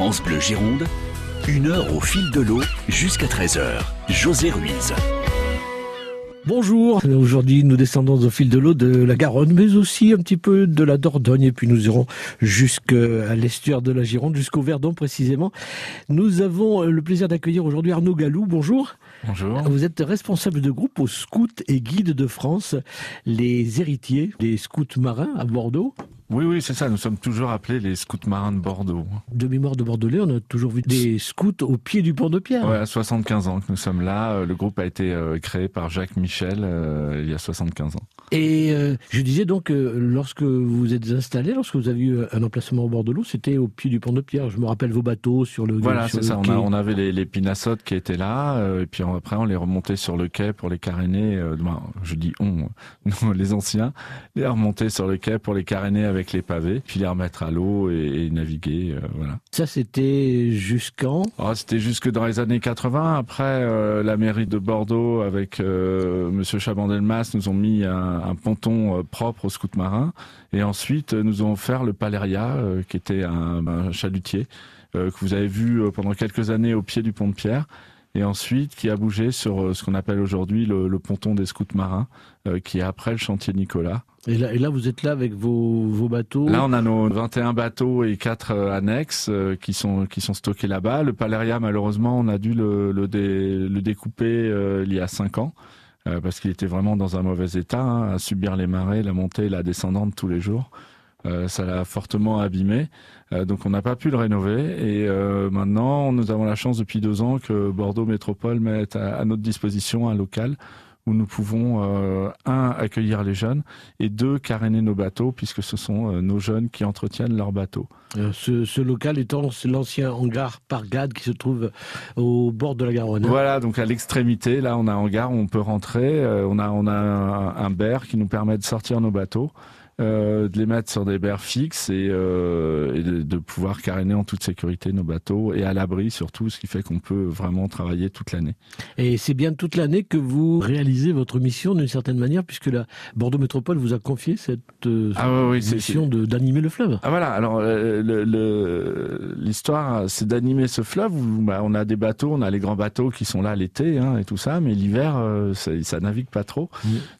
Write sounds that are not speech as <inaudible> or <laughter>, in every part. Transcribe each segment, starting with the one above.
France Bleu Gironde, une heure au fil de l'eau jusqu'à 13h. José Ruiz. Bonjour, aujourd'hui nous descendons au fil de l'eau de la Garonne, mais aussi un petit peu de la Dordogne, et puis nous irons jusqu'à l'estuaire de la Gironde, jusqu'au Verdon précisément. Nous avons le plaisir d'accueillir aujourd'hui Arnaud Galou. Bonjour. Bonjour. Vous êtes responsable de groupe aux scouts et guides de France, les héritiers des scouts marins à Bordeaux. Oui, oui, c'est ça. Nous sommes toujours appelés les scouts marins de Bordeaux. De mémoire de Bordelais, on a toujours vu des scouts au pied du pont de Pierre. Ouais, à 75 ans que nous sommes là. Euh, le groupe a été euh, créé par Jacques Michel euh, il y a 75 ans. Et je disais donc, lorsque vous êtes installé, lorsque vous avez eu un emplacement au bord de l'eau, c'était au pied du pont de Pierre. Je me rappelle vos bateaux sur le. Voilà, c'est ça. On, on, avait les, les pinassotes qui étaient là, et puis après on les remontait sur le quai pour les caréner. Ben, je dis on, <laughs> les anciens, les remonter sur le quai pour les caréner avec les pavés. Puis les remettre à l'eau et, naviguer. Euh, voilà. Ça, c'était jusqu'en? Ah, C'était jusque dans les années 80. Après, euh, la mairie de Bordeaux, avec euh, Monsieur Chabandelmas, nous ont mis un, ponton propre au scout marin. Et ensuite, nous avons fait le Paleria, qui était un, chalutier, que vous avez vu pendant quelques années au pied du pont de Pierre et ensuite qui a bougé sur ce qu'on appelle aujourd'hui le, ponton des scouts marins, qui est après le chantier Nicolas. Et là, vous êtes là avec vos, bateaux Là, on a nos 21 bateaux et 4 euh, annexes euh, qui sont qui sont stockés là-bas. Le Paleria, malheureusement, on a dû le découper euh, il y a 5 ans parce qu'il était vraiment dans un mauvais état, hein, à subir les marées, la montée et la descendante tous les jours. ça l'a fortement abîmé, donc on n'a pas pu le rénover. Et maintenant, nous avons la chance depuis deux ans que Bordeaux Métropole mette à notre disposition un local où nous pouvons, euh, un, accueillir les jeunes, et deux, caréner nos bateaux, puisque ce sont euh, nos jeunes qui entretiennent leurs bateaux. Euh, ce, local étant l'ancien hangar Pargade qui se trouve au bord de la Garonne. Voilà, donc à l'extrémité, là on a un hangar où on peut rentrer, on a, on a un, un berre qui nous permet de sortir nos bateaux. Euh, de les mettre sur des berres fixes et, euh, de, pouvoir caréner en toute sécurité nos bateaux et à l'abri surtout, ce qui fait qu'on peut vraiment travailler toute l'année. Et c'est bien toute l'année que vous réalisez votre mission d'une certaine manière, puisque la Bordeaux Métropole vous a confié cette euh, ah mission d'animer le fleuve. Ah voilà, alors l'histoire, c'est d'animer ce fleuve où bah, on a des bateaux, on a les grands bateaux qui sont là l'été hein, et tout ça, mais l'hiver, ça, ça, navigue pas trop.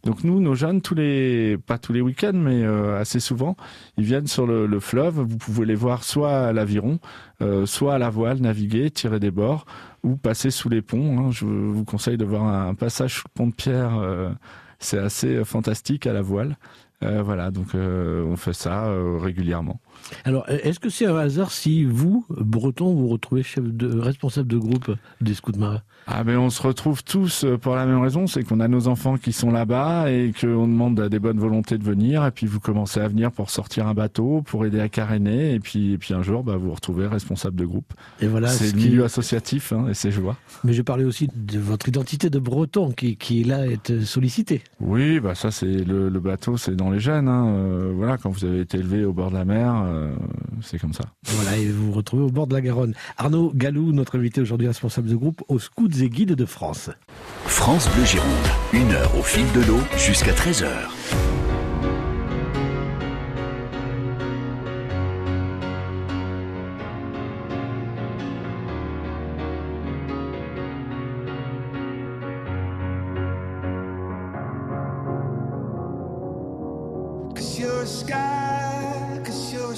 Donc nous, nos jeunes, tous les, pas tous les week-ends, mais assez souvent. Ils viennent sur le, fleuve. Vous pouvez les voir soit à l'aviron, euh, soit à la voile, naviguer, tirer des bords ou passer sous les ponts. Hein. Je vous conseille de voir un passage sous le pont de pierre. Euh, c'est assez fantastique à la voile. voilà, donc on fait ça régulièrement. Alors, est-ce que c'est un hasard si vous, Breton, vous retrouvez chef de, responsable de groupe des scouts marins ah ben on se retrouve tous euh, pour la même raison, c'est qu'on a nos enfants qui sont là-bas et qu'on demande à des bonnes volontés de venir et puis vous commencez à venir pour sortir un bateau, pour aider à caréner et puis et puis un jour bah, vous vous retrouvez responsable de groupe. Et voilà, c'est le milieu associatif hein, et c'est joie. Mais je parlais aussi de votre identité de breton qui, qui est là être sollicité. Oui, bah ça c'est le, le, bateau, c'est dans les gènes. Hein. Euh, voilà, quand vous avez été élevé au bord de la mer, euh, c'est comme ça. Voilà, et vous vous retrouvez au bord de la Garonne. Arnaud Galou, notre invité aujourd'hui responsable de groupe aux Scouts et Guides de France. France Bleu Gironde, une heure au fil de l'eau jusqu'à 13h.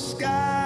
sky.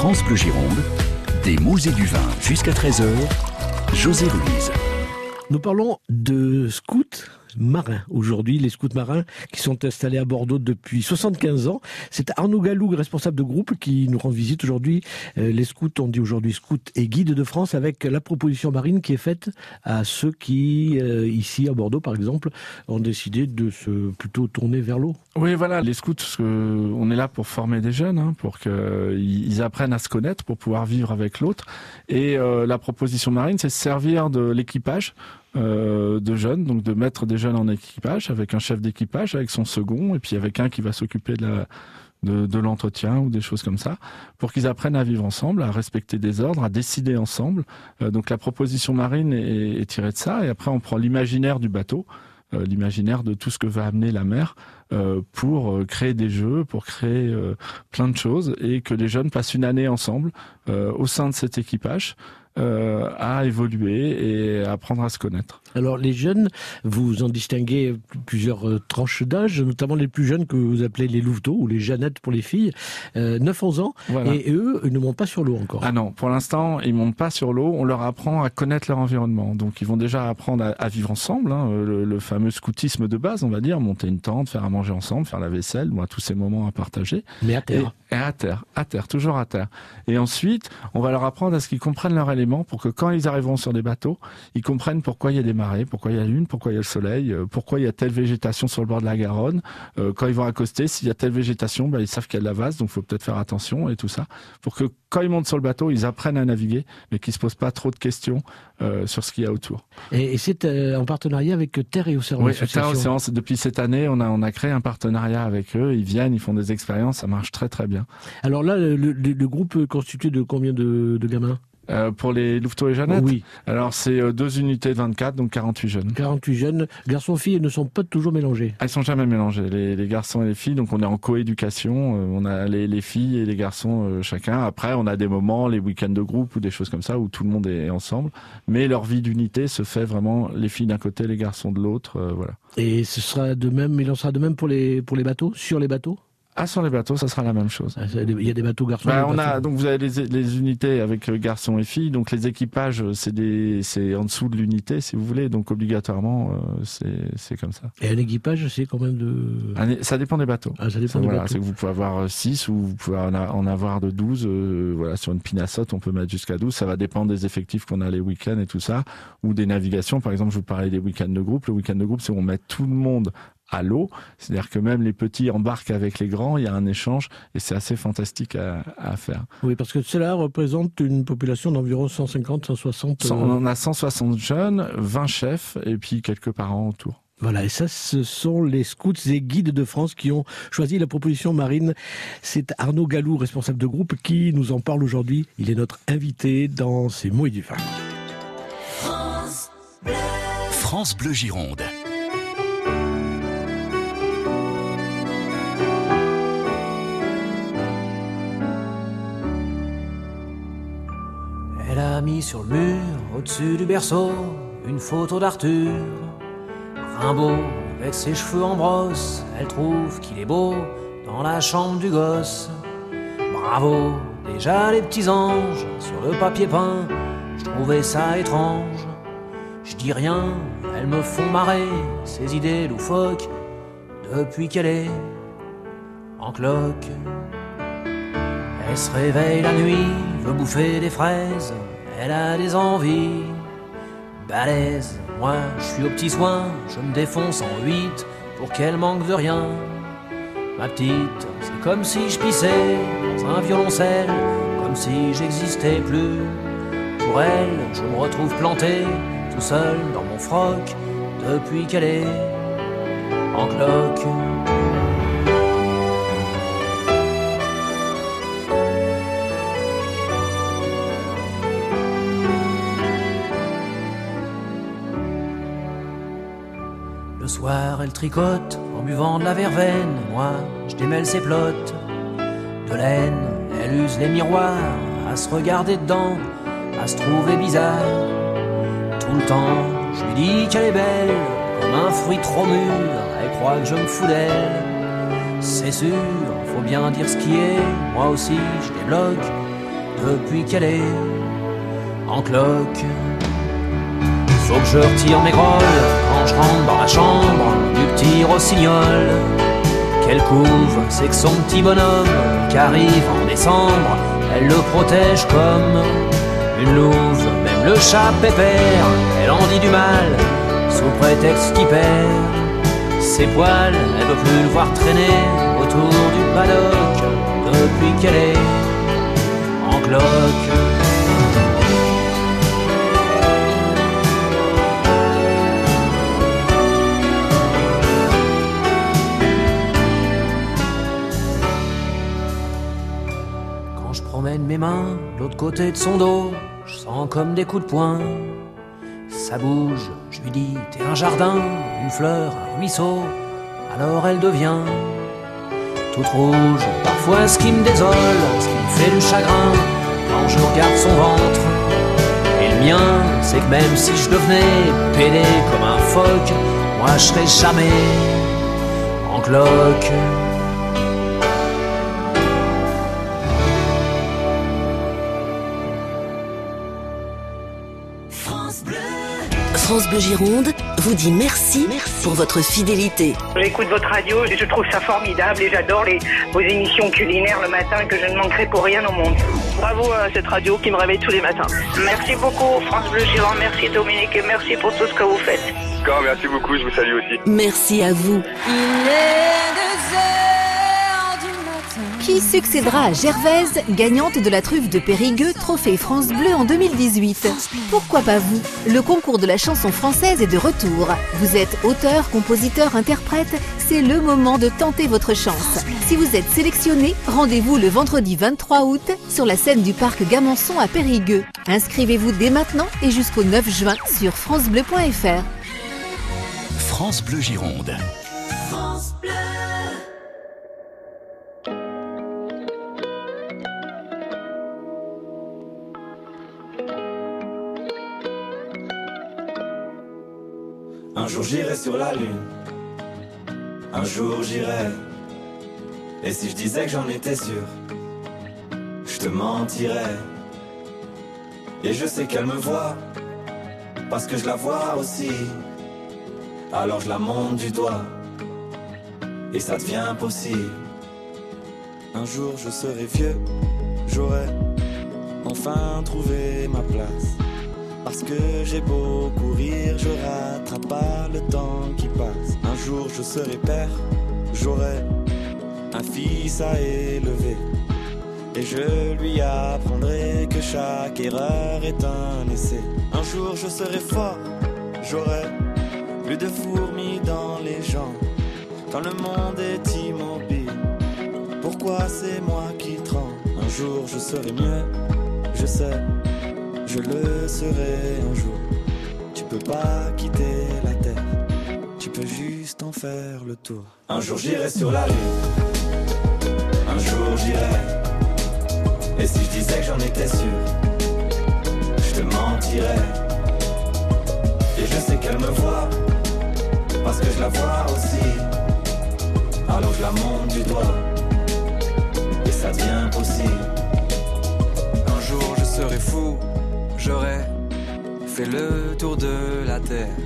France Bleu Gironde, des mots et du vin jusqu'à 13h, José Louise. Nous parlons de scouts marins aujourd'hui, les scouts marins qui sont installés à Bordeaux depuis 75 ans. C'est Arnaud Galoug, responsable de groupe, qui nous rend visite aujourd'hui. Euh, les scouts, on dit aujourd'hui scouts et guides de France, avec la proposition marine qui est faite à ceux qui, euh, ici à Bordeaux par exemple, ont décidé de se plutôt tourner vers l'eau. Oui, voilà, les scouts, on est là pour former des jeunes, hein, pour qu'ils apprennent à se connaître, pour pouvoir vivre avec l'autre. Et euh, la proposition marine, c'est servir de l'équipage euh, de jeunes, donc de mettre des jeunes en équipage avec un chef d'équipage, avec son second, et puis avec un qui va s'occuper de la de, l'entretien ou des choses comme ça, pour qu'ils apprennent à vivre ensemble, à respecter des ordres, à décider ensemble. Euh, donc la proposition marine est, tirée de ça, et après on prend l'imaginaire du bateau, euh, l'imaginaire de tout ce que va amener la mer pour créer des jeux, pour créer plein de choses, et que les jeunes passent une année ensemble au sein de cet équipage euh, à évoluer et à apprendre à se connaître. Alors les jeunes, vous en distinguez plusieurs euh, tranches d'âge, notamment les plus jeunes que vous appelez les louveteaux ou les Jeannettes pour les filles, 9-11 euh, ans, et eux, ils ne montent pas sur l'eau encore. Ah non, pour l'instant, ils montent pas sur l'eau, on leur apprend à connaître leur environnement. Donc ils vont déjà apprendre à, vivre ensemble, hein, le, fameux scoutisme de base, on va dire, monter une tente, faire à manger ensemble, faire la vaisselle, tous ces moments à partager. Mais à terre. Et, à terre, à terre, toujours à terre. Et ensuite, on va leur apprendre à ce qu'ils comprennent leur élément pour que quand ils arriveront sur des bateaux, ils comprennent pourquoi il y a des marées, pourquoi il y a la lune, pourquoi il y a le soleil, euh, pourquoi il y a telle végétation sur le bord de la Garonne. Euh, quand ils vont accoster, s'il y a telle végétation, ben, ils savent qu'il y a de la vase, donc il faut peut-être faire attention et tout ça. Pour que quand ils montent sur le bateau, ils apprennent à naviguer, mais qu'ils se posent pas trop de questions euh, sur ce qu'il y a autour. Et, c'est en partenariat avec Terre et Océan. Oui, Terre et Océan, depuis cette année, on a, on a créé un partenariat avec eux. Ils viennent, ils font des expériences, ça marche très très bien. Alors là, le, groupe constitué de combien de gamins? Euh, pour les Louveteaux et Jeannette Oui. Alors c'est euh, deux unités de 24, donc 48 jeunes. 48 jeunes. Garçons-filles ne sont pas toujours mélangés Elles sont jamais mélangées, les, les, garçons et les filles. Donc on est en coéducation. Euh, on a les, les, filles et les garçons chacun. Après, on a des moments, les week-ends de groupe ou des choses comme ça, où tout le monde est ensemble. Mais leur vie d'unité se fait vraiment les filles d'un côté, les garçons de l'autre. voilà. Et ce sera de même, il en sera de même pour les, pour les bateaux, sur les bateaux? Ah, sur les bateaux, ça sera la même chose. Ah, il y a des bateaux garçons. Bah, on a donc vous avez les, les, unités avec euh, garçons et filles. Donc les équipages, c'est des c'est en dessous de l'unité, si vous voulez. Donc obligatoirement, euh, c'est comme ça. Et un équipage, c'est combien de Ça dépend des bateaux. Ah, ça dépend des voilà, bateaux. C'est que vous pouvez avoir 6 ou vous pouvez en avoir de 12. Euh, voilà, sur une pinassote, on peut mettre jusqu'à 12. Ça va dépendre des effectifs qu'on a les week-ends et tout ça, ou des navigations. Par exemple, je vous parlais des week-ends de groupe. Le week-end de groupe, c'est où on met tout le monde à l'eau. C'est-à-dire que même les petits embarquent avec les grands, il y a un échange et c'est assez fantastique à, à, faire. Oui, parce que cela représente une population d'environ 150, 160. Euh... On a 160 jeunes, 20 chefs et puis quelques parents autour. Voilà, et ça, ce sont les scouts et guides de France qui ont choisi la proposition marine. C'est Arnaud Gallou, responsable de groupe, qui nous en parle aujourd'hui. Il est notre invité dans ces mots et du vin. France Bleu, France Bleu Gironde. Elle a mis sur le mur, au-dessus du berceau, une photo d'Arthur. Rimbaud, avec ses cheveux en brosse, elle trouve qu'il est beau dans la chambre du gosse. Bravo, déjà les petits anges sur le papier peint, je trouvais ça étrange. Je dis rien, elles me font marrer, ces idées loufoques, depuis qu'elle est en cloque. Se réveille la nuit, veut bouffer des fraises, elle a des envies balèzes. Moi, je suis au petit soin, je me défonce en huit pour qu'elle manque de rien. Ma petite, c'est comme si je pissais dans un violoncelle, comme si j'existais plus. Pour elle, je me retrouve planté tout seul dans mon froc depuis qu'elle est en cloque. Elle tricote en buvant de la verveine. Moi, je démêle ses plottes de laine. Elle use les miroirs à se regarder dedans, à se trouver bizarre. Tout le temps, je lui dis qu'elle est belle, comme un fruit trop mûr. Elle croit que je me fous d'elle. C'est sûr, faut bien dire ce qui est. Moi aussi, je débloque depuis qu'elle est en cloque. Faut que je retire mes grolles quand je rentre dans la chambre du petit rossignol. Quelle couve, c'est que son petit bonhomme qui arrive en décembre, elle le protège comme une louve. Même le chat pépère, elle en dit du mal sous prétexte qu'il perd ses poils. Elle veut plus le voir traîner autour du paddock depuis qu'elle est en cloque. Mes mains l'autre côté de son dos, je sens comme des coups de poing. Ça bouge, je lui dis t'es un jardin, une fleur, un ruisseau. Alors elle devient toute rouge. Parfois ce qui me désole, ce qui me fait du chagrin, quand je regarde son ventre. Et le mien, c'est que même si je devenais pédé comme un phoque, moi je serais jamais en cloque. France Bleu Gironde vous dit merci, merci, pour votre fidélité. J'écoute votre radio et je trouve ça formidable et j'adore les, vos émissions culinaires le matin que je ne manquerai pour rien au monde. Bravo à cette radio qui me réveille tous les matins. Merci beaucoup France Bleu Gironde, merci Dominique et merci pour tout ce que vous faites. D'accord, merci beaucoup, je vous salue aussi. Merci à vous. Il est Qui succédera à Gervaise, gagnante de la truffe de Périgueux, trophée France Bleu en 2018 Pourquoi pas vous? Le concours de la chanson française est de retour. Vous êtes auteur, compositeur, interprète C'est le moment de tenter votre chance. Si vous êtes sélectionné, rendez-vous le vendredi 23 août sur la scène du parc Gamançon à Périgueux. Inscrivez-vous dès maintenant et jusqu'au 9 juin sur francebleu.fr. France Bleu Gironde. France Bleu. Un jour j'irai sur la lune, un jour j'irai Et si je disais que j'en étais sûr, je te mentirais. Et je sais qu'elle me voit, parce que je la vois aussi. Alors je la monte du doigt, et ça devient possible. Un jour je serai vieux, j'aurai enfin trouvé ma place. Parce que j'ai beau courir, je rattrape pas le temps qui passe. Un jour je serai père, j'aurai un fils à élever. Et je lui apprendrai que chaque erreur est un essai. Un jour je serai fort, j'aurai plus de fourmis dans les jambes. Quand le monde est immobile, pourquoi c'est moi qui tremble? Un jour je serai mieux, je sais, je le serai un jour. Tu peux pas quitter la terre, tu peux juste en faire le tour. Un jour j'irai sur la lune, un jour j'irai. Et si je disais que j'en étais sûr, je te mentirais. Et je sais qu'elle me voit, parce que je la vois aussi. Alors je la monte du doigt, et ça devient possible. Un jour je serai fou, j'aurai fait le tour de la terre.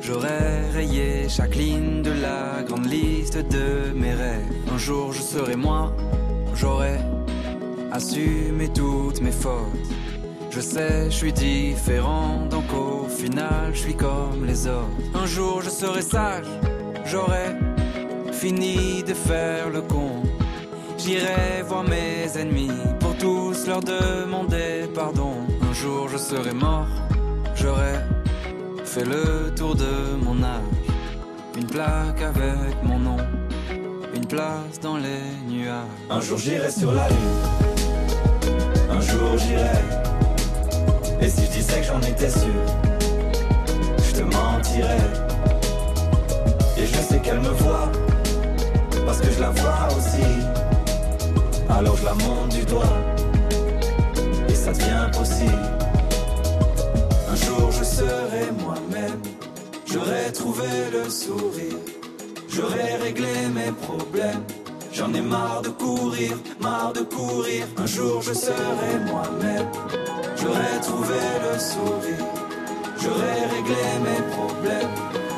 J'aurais rayé chaque ligne de la grande liste de mes rêves. Un jour je serai moi, j'aurai assumer toutes mes fautes. Je sais, je suis différent, donc au final, je suis comme les autres. Un jour, je serai sage, j'aurai fini de faire le con. J'irai voir mes ennemis pour tous leur demander pardon. Jour, je serai mort, j'aurai fait le tour de mon âge. Une plaque avec mon nom, une place dans les nuages. Un jour, j'irai sur la lune un jour j'irai. Et si je disais que j'en étais sûr, je te mentirais. Et je sais qu'elle me voit, parce que je la vois aussi. Alors je la monte du doigt, ça devient possible. Un jour je serai moi-même, j'aurai trouvé le sourire, j'aurai réglé mes problèmes. J'en ai marre de courir, marre de courir. Un jour je serai moi-même. J'aurai trouvé le sourire. J'aurai réglé mes problèmes.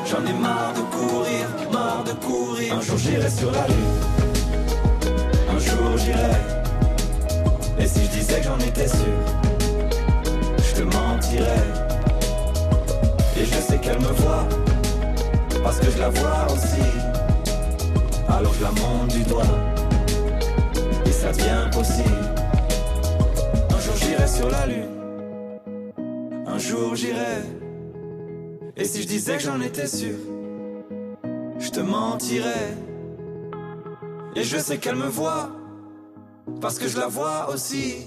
J'en ai marre de courir, marre de courir. Un jour j'irai sur la lune. Un jour j'irai. Et si je disais que j'en étais sûr, je te mentirais. Et je sais qu'elle me voit, parce que je la vois aussi alors je la monte du doigt. Et ça devient possible. Un jour j'irai sur la lune. Un jour j'irai. Et si je disais que j'en étais sûr, je te mentirais. Et je sais qu'elle me voit, parce que je la vois aussi.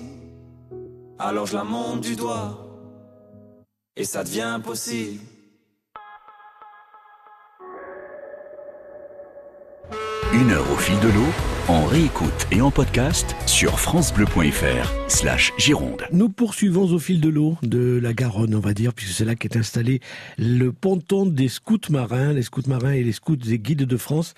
Alors je la monte du doigt. Et ça devient possible. Une heure au fil de l'eau, en réécoute et en podcast sur francebleu.fr slash Gironde. Nous poursuivons au fil de l'eau de la Garonne, on va dire, puisque c'est là qu'est installé le ponton des scouts marins, les scouts marins et les scouts et guides de France,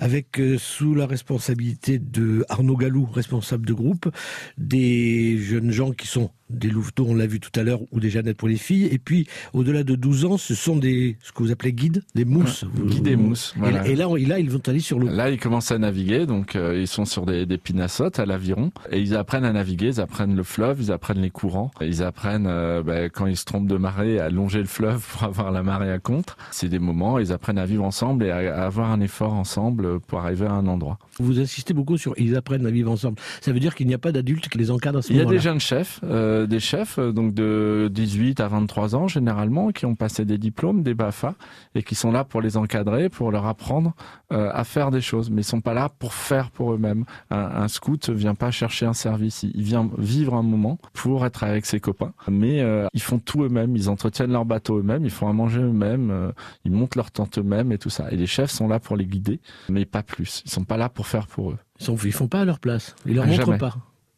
avec euh, sous la responsabilité de Arnaud Galou, responsable de groupe, des jeunes gens qui sont des louveteaux, on l'a vu tout à l'heure, ou des Jeannettes pour les filles. Et puis, au-delà de 12 ans, ce sont des, ce que vous appelez guides, des mousses. guides et mousses. Voilà. Et, là, là, ils vont aller sur l'eau. Là, ils commencent à naviguer, donc euh, ils sont sur des, des pinassotes à l'aviron, et ils apprennent à naviguer, ils apprennent le fleuve, ils apprennent les courants, ils apprennent, euh, bah, quand ils se trompent de marée, à longer le fleuve <laughs> pour avoir la marée à contre. C'est des moments, ils apprennent à vivre ensemble et à, à avoir un effort ensemble pour arriver à un endroit. Vous insistez beaucoup sur ils apprennent à vivre ensemble. Ça veut dire qu'il n'y a pas d'adultes qui les encadrent à ce Il y a moment-là. des jeunes chefs, euh, des chefs donc de 18 à 23 ans généralement, qui ont passé des diplômes, des BAFA, et qui sont là pour les encadrer, pour leur apprendre euh, à faire des choses. Mais ils sont pas là pour faire pour eux-mêmes. Un, un scout vient pas chercher un service, il vient vivre un moment pour être avec ses copains. Mais euh, ils font tout eux-mêmes, ils entretiennent leur bateau eux-mêmes, ils font à manger eux-mêmes, euh, ils montent leur tente eux-mêmes et tout ça. Et les chefs sont là pour les guider, mais pas plus. Ils sont pas là pour faire pour eux. Ils, sont, ils font pas à leur place. Ils leur Ah, montrent jamais. pas.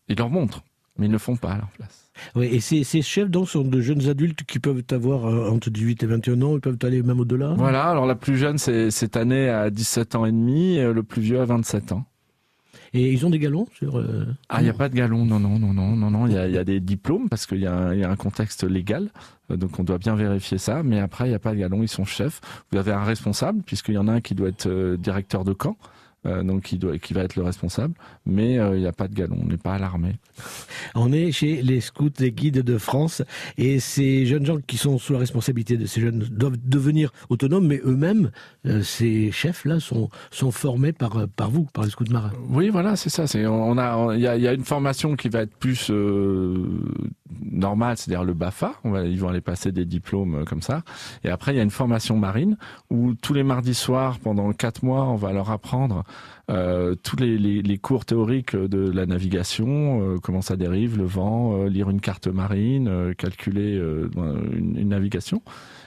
Ils leur montrent, mais ils ne le font pas à leur place. Oui, et ces, ces chefs donc sont de jeunes adultes qui peuvent avoir euh, entre 18 et 21 ans, ils peuvent aller même au-delà? Voilà, alors la plus jeune, c'est cette année à 17 ans et demi, et le plus vieux à 27 ans. Et ils ont des galons sur. Euh, ah, il n'y a pas de galons, non, non, non, non, non, non. Il y a, y a, des diplômes parce qu'il y, y, a un contexte légal, euh, donc on doit bien vérifier ça. Mais après, il n'y a pas de galons, ils sont chefs. Vous avez un responsable puisqu'il y en a un qui doit être euh, directeur de camp. Euh, donc qui, doit, qui va être le responsable, mais euh, il n'y a pas de galon, on n'est pas à l'armée. <laughs> On est chez les scouts et guides de France, et ces jeunes gens qui sont sous la responsabilité de ces jeunes doivent devenir autonomes, mais eux-mêmes, euh, ces chefs-là, sont, sont formés par, par vous, par les scouts marins. Oui, voilà, c'est ça. C'est, on a, il y a, y a, une formation qui va être plus normale, c'est-à-dire le BAFA. On va, ils vont aller passer des diplômes comme ça. Et après, il y a une formation marine où tous les mardis soirs, pendant quatre mois, on va leur apprendre euh, tous les, cours théoriques de la navigation, euh, comment ça dérive, le vent, euh, lire une carte marine, calculer une, navigation.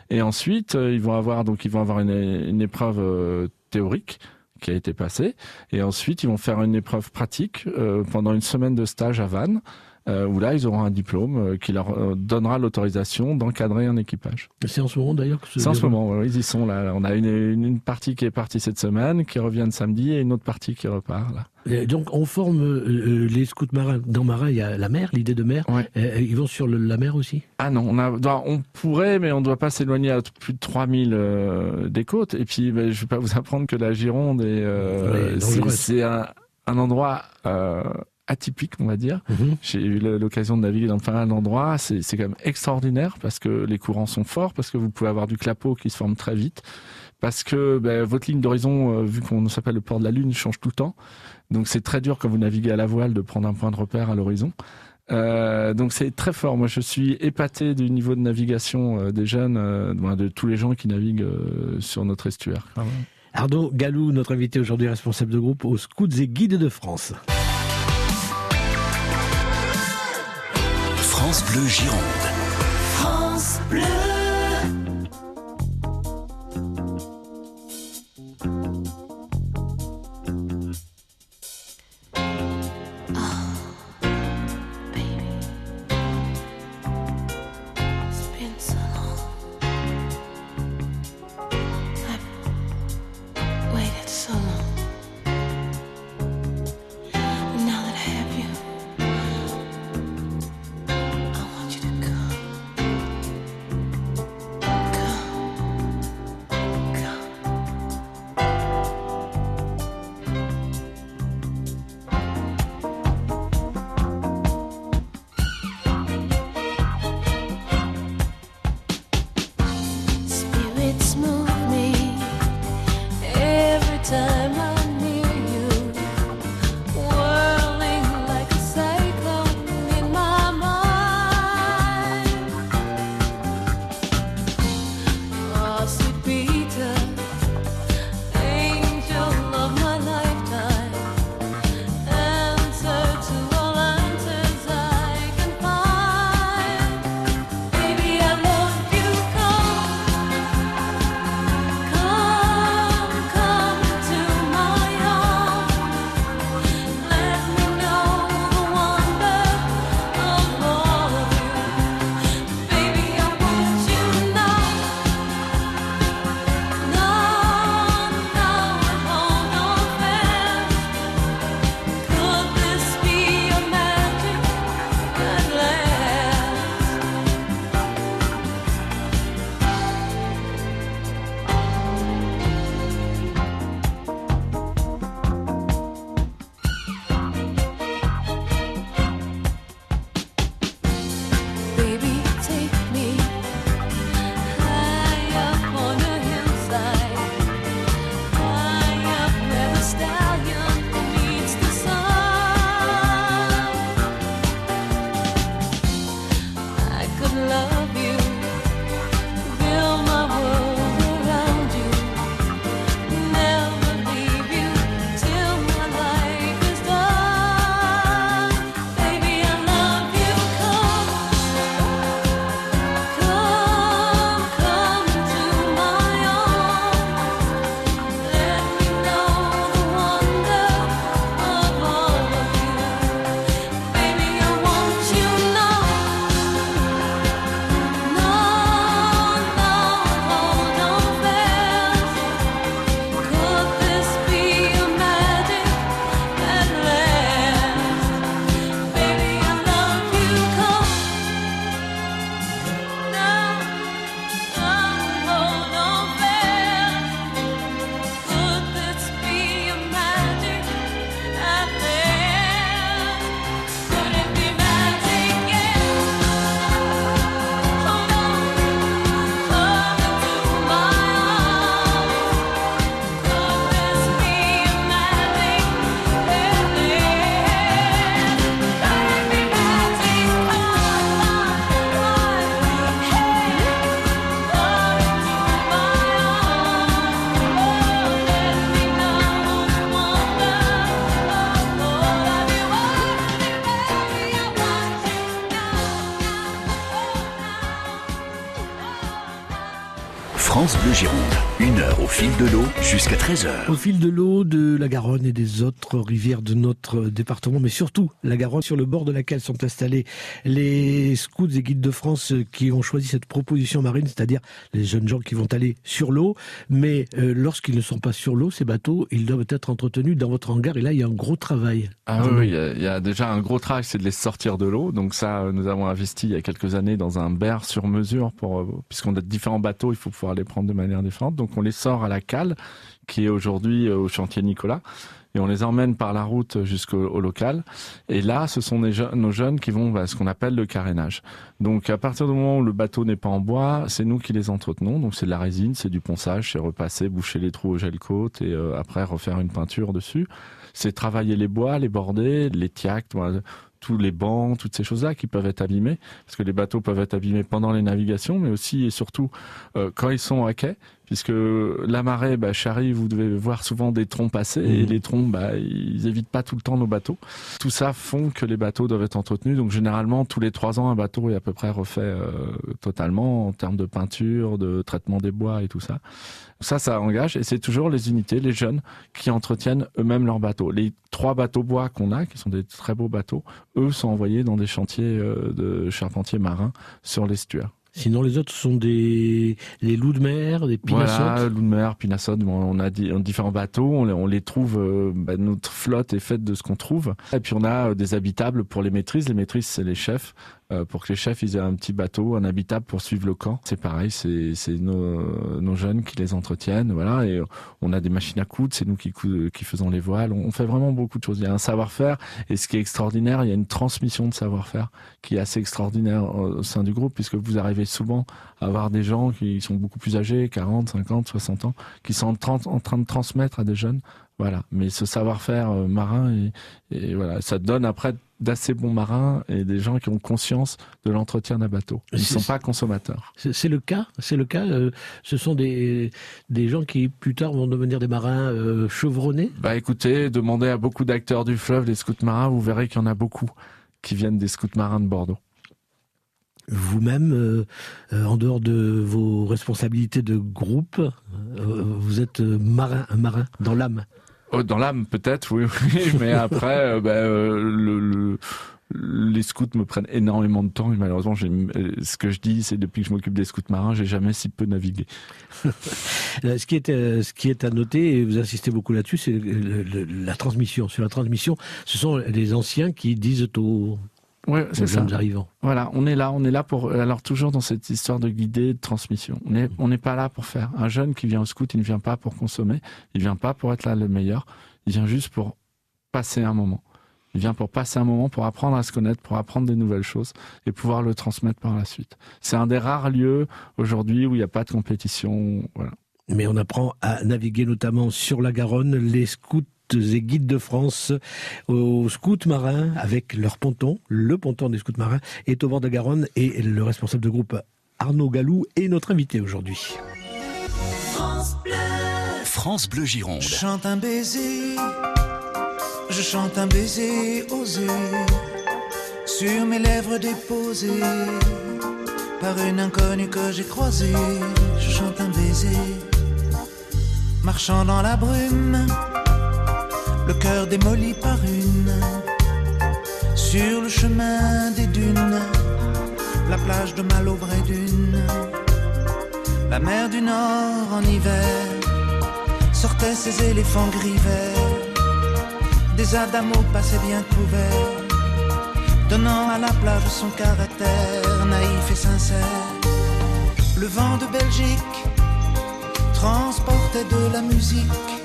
Et ensuite, ils vont avoir donc ils vont avoir une, épreuve théorique qui a été passée. Et ensuite, ils vont faire une épreuve pratique pendant une semaine de stage à Vannes où là, ils auront un diplôme euh, qui leur euh, donnera l'autorisation d'encadrer un équipage. C'est en ce moment d'ailleurs que C'est en ce moment, oui, ils y sont là. On a une, une, partie qui est partie cette semaine, qui revient de samedi, et une autre partie qui repart là. Et donc on forme euh, les scouts marins. Dans marin, il y a la mer, l'idée de mer. Ouais. Euh, ils vont sur le, la mer aussi? Ah non, on, a, on pourrait, mais on ne doit pas s'éloigner à plus de 3000 euh, des côtes. Et puis, ben, je ne vais pas vous apprendre que la Gironde est, c'est un, un, endroit atypique, on va dire. Mmh. J'ai eu l'occasion de naviguer dans pas mal d'endroits. C'est quand même extraordinaire parce que les courants sont forts, parce que vous pouvez avoir du clapot qui se forme très vite, parce que ben, votre ligne d'horizon, euh, vu qu'on s'appelle le port de la Lune, change tout le temps. Donc c'est très dur quand vous naviguez à la voile de prendre un point de repère à l'horizon. Euh, donc c'est très fort. Moi, je suis épaté du niveau de navigation euh, des jeunes, euh, de tous les gens qui naviguent sur notre estuaire. Ah. Arnaud Galou, notre invité aujourd'hui, responsable de groupe aux Scouts et Guides de France. France Bleu Gironde. France Bleu. Fil de l'eau jusqu'à 13h. Au fil de l'eau de la Garonne et des autres rivières de notre département, mais surtout la Garonne sur le bord de laquelle sont installés les scouts et guides de France qui ont choisi cette proposition marine, c'est-à-dire les jeunes gens qui vont aller sur l'eau. Mais euh, lorsqu'ils ne sont pas sur l'eau, ces bateaux, ils doivent être entretenus dans votre hangar et là, il y a un gros travail. Ah oui, il y, a, il y, a, déjà un gros travail, c'est de les sortir de l'eau. Donc ça, nous avons investi il y a quelques années dans un berre sur mesure pour, puisqu'on a différents bateaux, il faut pouvoir les prendre de manière différente. Donc on les sort à la cale, qui est aujourd'hui euh, au chantier Nicolas et on les emmène par la route jusqu'au local. Et là, ce sont nos jeunes qui vont à ce qu'on appelle le carénage. Donc, à partir du moment où le bateau n'est pas en bois, c'est nous qui les entretenons. Donc, c'est de la résine, c'est du ponçage, c'est repasser, boucher les trous au gel côte et euh, après refaire une peinture dessus. C'est travailler les bois, les bordées, les tiacs, tous les bancs, toutes ces choses-là qui peuvent être abîmés, parce que les bateaux peuvent être abîmés pendant les navigations, mais aussi et surtout euh, quand ils sont à quai, puisque la marée bah, charrie, vous devez voir souvent des troncs passer, et mmh. les troncs, bah, ils évitent pas tout le temps nos bateaux. Tout ça font que les bateaux doivent être entretenus, donc généralement tous les trois ans, un bateau est à peu près refait euh, totalement en termes de peinture, de traitement des bois et tout ça. Ça, ça engage et c'est toujours les unités, les jeunes qui entretiennent eux-mêmes leurs bateaux. Les trois bateaux bois qu'on a, qui sont des très beaux bateaux, eux sont envoyés dans des chantiers euh, de charpentiers marins sur l'estuaire. Sinon, les autres sont des les loups de mer, des pinassotes. Voilà, loups de mer. On a différents bateaux. On les, on les trouve. Euh, bah, notre flotte est faite de ce qu'on trouve. Et puis on a euh, des habitables pour les maîtrises. Les maîtrises, c'est les chefs. Euh, pour que les chefs ils aient un petit bateau, un habitable pour suivre le camp. C'est pareil, c'est nos, jeunes qui les entretiennent, voilà. Et on a des machines à coudre, c'est nous qui, qui faisons les voiles. On fait vraiment beaucoup de choses. Il y a un savoir-faire et ce qui est extraordinaire, il y a une transmission de savoir-faire qui est assez extraordinaire au sein du groupe puisque vous arrivez souvent à avoir des gens qui sont beaucoup plus âgés, 40, 50, 60 ans, qui sont en train de transmettre à des jeunes voilà, mais ce savoir-faire euh, marin et, voilà, ça donne après d'assez bons marins et des gens qui ont conscience de l'entretien d'un bateau. Ils ne sont pas consommateurs. C'est le cas, c'est le cas. Euh, ce sont des des gens qui plus tard vont devenir des marins euh, chevronnés. Bah écoutez, demandez à beaucoup d'acteurs du fleuve, les scouts marins, vous verrez qu'il y en a beaucoup qui viennent des scouts marins de Bordeaux vous-même, en dehors de vos responsabilités de groupe, vous êtes marin, un marin dans l'âme. Oh, dans l'âme, peut-être, oui, oui, <laughs> mais après, euh, ben, euh, le, le, les scouts me prennent énormément de temps et malheureusement, euh, ce que je dis, c'est depuis que je m'occupe des scouts marins, j'ai jamais si peu navigué. <laughs> ce qui est, ce qui est à noter, et vous insistez beaucoup là-dessus, c'est la transmission. Sur la transmission, ce sont les anciens qui disent aux, Ouais, c'est ça. Voilà, on est là, on est là pour alors toujours dans cette histoire de guider, de transmission. On n'est on n'est pas là pour faire. Un jeune qui vient au scout, il ne vient pas pour consommer, il vient pas pour être là le meilleur, il vient juste pour passer un moment. Il vient pour passer un moment, pour apprendre à se connaître, pour apprendre des nouvelles choses et pouvoir le transmettre par la suite. C'est un des rares lieux aujourd'hui où il n'y a pas de compétition. Voilà. Mais on apprend à naviguer notamment sur la Garonne. Les scouts et guides de France aux scouts marins avec leur ponton. Le ponton des scouts marins est au bord de Garonne et le responsable de groupe Arnaud Galou est notre invité aujourd'hui. France Bleu. France Bleu Gironde. Je chante un baiser, je chante un baiser osé sur mes lèvres déposées par une inconnue que j'ai croisée. Je chante un baiser, marchant dans la brume le cœur démoli par une, sur le chemin des dunes, la plage de Malaubré d'une, la mer du Nord en hiver, sortait ses éléphants gris verts, des adamos passaient bien couverts, donnant à la plage son caractère naïf et sincère. Le vent de Belgique transportait de la musique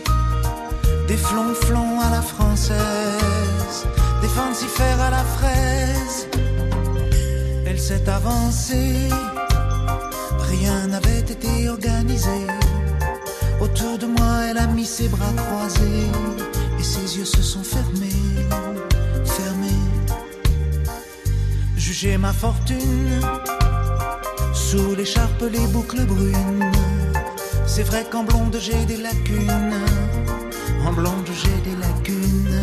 des flonflons à la française, des fancifères à la fraise. Elle s'est avancée, rien n'avait été organisé. Autour de moi, elle a mis ses bras croisés et ses yeux se sont fermés, fermés. Jugez ma fortune sous l'écharpe, les boucles brunes. C'est vrai qu'en blonde j'ai des lacunes j'ai des lacunes.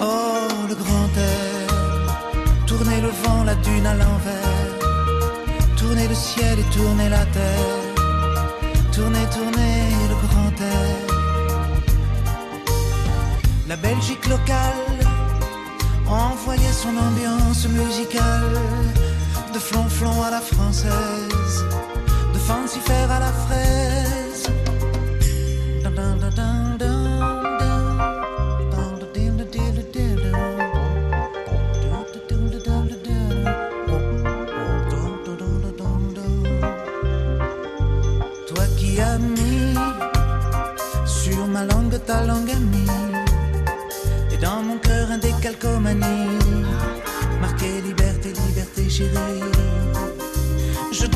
Oh, le grand air, tourner le vent, la dune à l'envers, tourner le ciel et tourner la terre. Tourner, tourner le grand air. La Belgique locale envoyait son ambiance musicale de flonflon à la française, de fancifère à la fraise.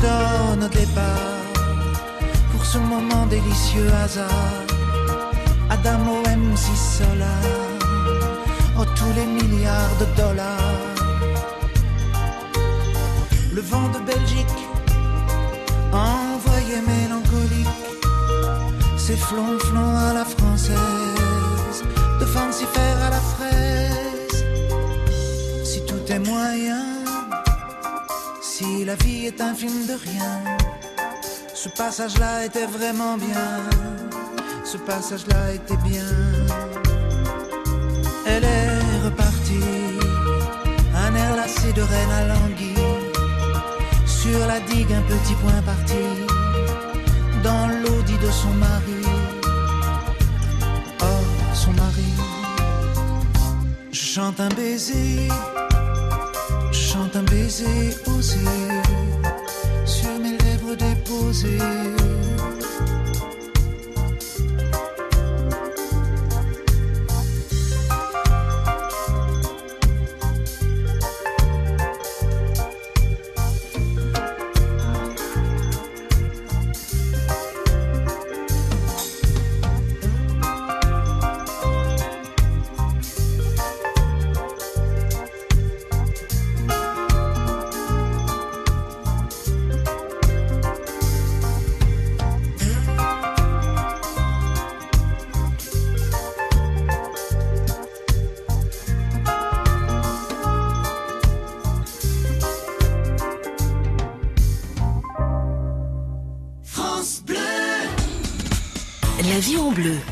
Donne au départ pour ce moment délicieux hasard. Adamo MC Solar, oh tous les milliards de dollars. Le vent de Belgique envoyé mélancolique, c'est flonflon à la française, la vie est un film de rien, ce passage-là était vraiment bien, ce passage-là était bien. Elle est repartie, un air lassé de reine à languille sur la digue un petit point parti dans l'audit de son mari. Oh, son mari. Je chante un baiser, baiser osé sur mes lèvres déposées.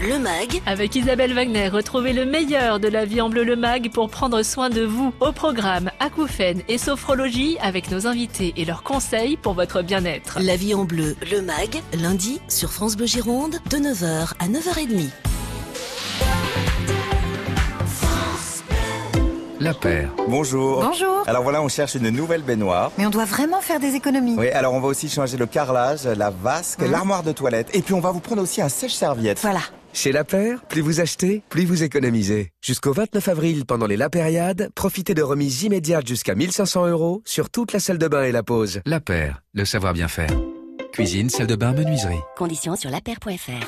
Le mag. Avec Isabelle Wagner, retrouvez le meilleur de la vie en bleu le mag pour prendre soin de vous. Au programme acouphènes et sophrologie avec nos invités et leurs conseils pour votre bien-être. La vie en bleu, le mag, lundi sur France Bleu Gironde de 9h à 9h30. La paire. Bonjour. Bonjour. Alors voilà, on cherche une nouvelle baignoire. Mais on doit vraiment faire des économies. Oui, alors on va aussi changer le carrelage, la vasque, Hein l'armoire de toilette. Et puis on va vous prendre aussi un sèche-serviette. Voilà. Chez La Paire, plus vous achetez, plus vous économisez. Jusqu'au 29 avril, pendant les La Périade, profitez de remises immédiates jusqu'à 1500 euros sur toute la salle de bain et la pause. La Paire, le savoir bien faire. Cuisine, salle de bain, menuiserie. Conditions sur lapaire.fr.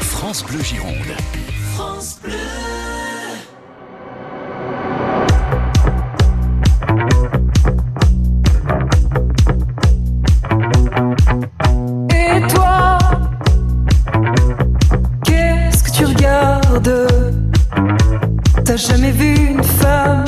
France Bleu Gironde. France Bleu. T'as jamais vu une femme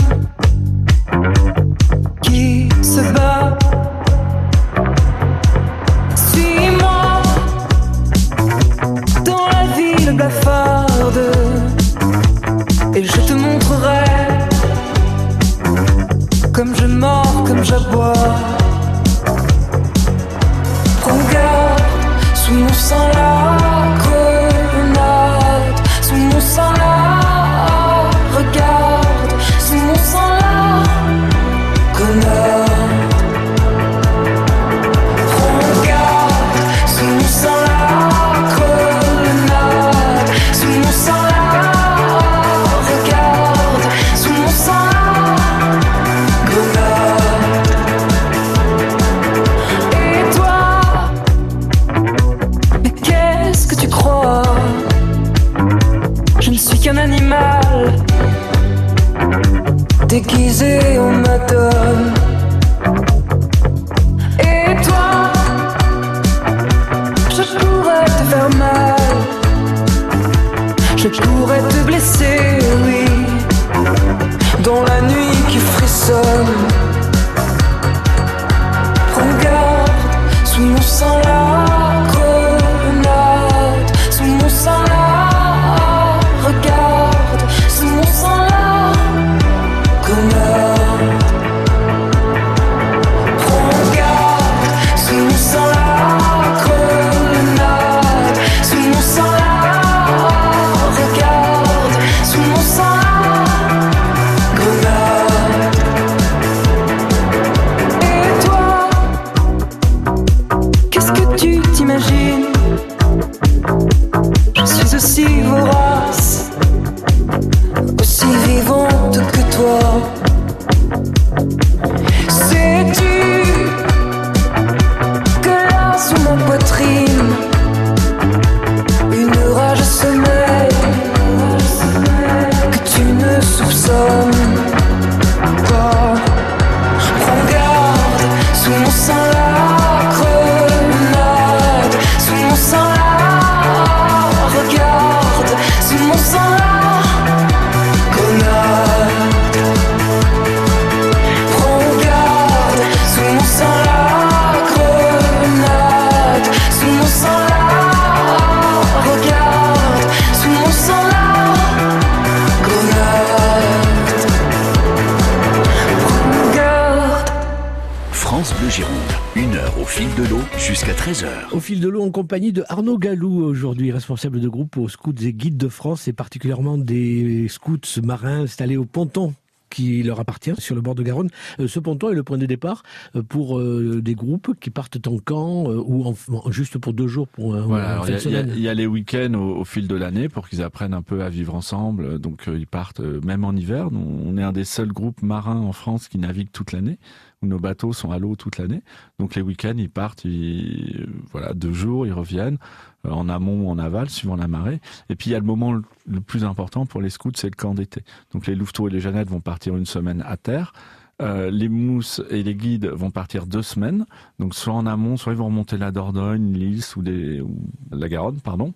13h. Au fil de l'eau en compagnie de Arnaud Galou, aujourd'hui responsable de groupe aux Scouts et Guides de France et particulièrement des scouts marins installés au ponton qui leur appartient sur le bord de Garonne. Euh, ce ponton est le point de départ euh, pour euh, des groupes qui partent en camp ou en, juste pour deux jours pour voilà, Il y, a les week-ends au, fil de l'année pour qu'ils apprennent un peu à vivre ensemble. Donc ils partent même en hiver. On est un des seuls groupes marins en France qui navigue toute l'année où nos bateaux sont à l'eau toute l'année. Donc les week-ends, ils partent, ils, voilà, deux jours, ils reviennent en amont ou en aval, suivant la marée. Et puis il y a le moment le plus important pour les scouts, c'est le camp d'été. Donc les louveteaux et les jeannettes vont partir une semaine à terre. Euh, les mousses et les guides vont partir deux semaines, donc soit en amont, soit ils vont remonter la Dordogne, l'Is ou, la Garonne, pardon.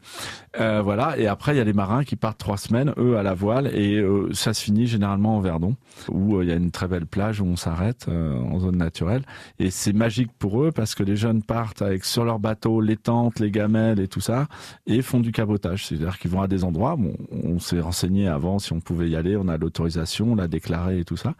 Euh, voilà. Et après, il y a les marins qui partent trois semaines, eux à la voile, et euh, ça se finit généralement en Verdon, où il y a une très belle plage où on s'arrête en zone naturelle. Et c'est magique pour eux parce que les jeunes partent avec sur leur bateau les tentes, les gamelles et tout ça, et font du cabotage. C'est-à-dire qu'ils vont à des endroits. Bon, on s'est renseigné avant si on pouvait y aller, on a l'autorisation, on l'a déclaré et tout ça.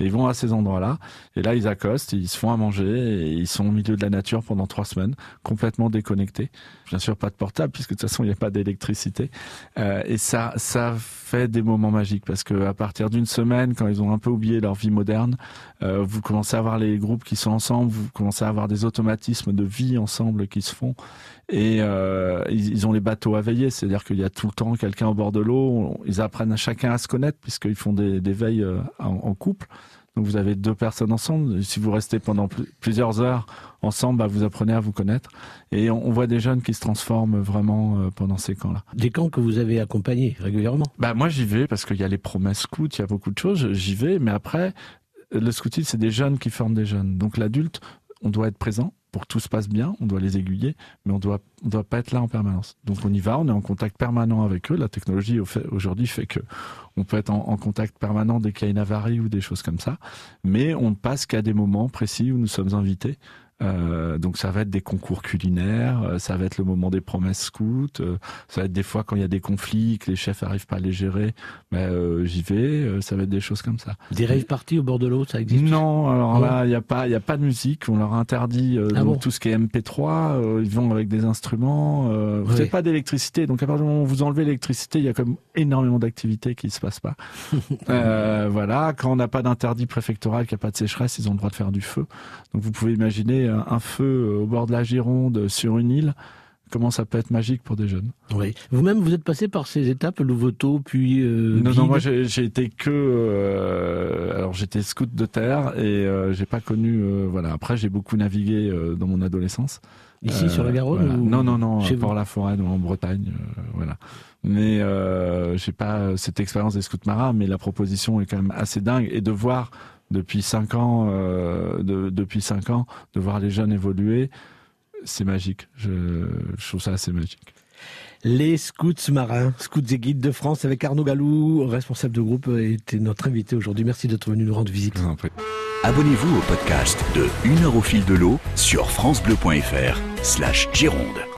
Et ils vont à ces endroits-là. Et là, ils accostent, ils se font à manger et ils sont au milieu de la nature pendant trois semaines, complètement déconnectés. Bien sûr, pas de portable puisque de toute façon, il n'y a pas d'électricité. Euh, et ça, ça fait des moments magiques parce que à partir d'une semaine, quand ils ont un peu oublié leur vie moderne, euh, vous commencez à voir les groupes qui sont ensemble, vous commencez à avoir des automatismes de vie ensemble qui se font. Et euh, ils, ont les bateaux à veiller, c'est-à-dire qu'il y a tout le temps quelqu'un au bord de l'eau. Ils apprennent à chacun à se connaître puisqu'ils font des, veilles en couple. Donc vous avez deux personnes ensemble. Si vous restez pendant plusieurs heures ensemble, bah, vous apprenez à vous connaître. Et on, voit des jeunes qui se transforment vraiment euh, pendant ces camps-là. Des camps que vous avez accompagnés régulièrement Bah moi j'y vais parce qu'il y a les promesses scouts, il y a beaucoup de choses. J'y vais, mais après le scoutisme c'est des jeunes qui forment des jeunes. Donc l'adulte, on doit être présent pour que tout se passe bien, on doit les aiguiller, mais on doit, on doit pas être là en permanence. Donc on y va, on est en contact permanent avec eux. La technologie aujourd'hui fait que on peut être en, contact permanent dès qu'il y a une avarie ou des choses comme ça, mais on ne passe qu'à des moments précis où nous sommes invités euh, donc ça va être des concours culinaires, euh, ça va être le moment des promesses scouts, euh, ça va être des fois quand il y a des conflits, que les chefs arrivent pas à les gérer, ben j'y vais, ça va être des choses comme ça. Des rave parties au bord de l'eau, ça existe Non, alors là il y a pas il y a pas de musique, on leur interdit ah tout ce qui est MP3, ils vont avec des instruments, vous n'avez pas d'électricité, donc à partir du moment où vous enlevez l'électricité, il y a comme énormément d'activités qui se passent pas. <laughs> voilà, quand on n'a pas d'interdit préfectoral, qu'il n'y a pas de sécheresse, ils ont le droit de faire du feu. Donc vous pouvez imaginer un feu euh, au bord de la Gironde sur une île, comment ça peut être magique pour des jeunes. Oui. Vous-même, vous êtes passé par ces étapes, Louveteau, puis euh, Non, non, moi j'ai été que, euh, alors j'étais scout de terre et j'ai pas connu, voilà. Après, j'ai beaucoup navigué dans mon adolescence. Ici sur la Garonne Non, non, non, chez la forêt en Bretagne, voilà. Mais j'ai pas cette expérience des scouts marins, mais la proposition est quand même assez dingue et de voir depuis cinq ans, euh, de, depuis cinq ans, de voir les jeunes évoluer, c'est magique. Je, je, trouve ça assez magique. Les scouts marins, scouts et guides de France avec Arnaud Galou, responsable de groupe, était notre invité aujourd'hui. Merci d'être venu nous rendre visite. Abonnez-vous au podcast de Une heure au fil de l'eau sur francebleu.fr slash Gironde.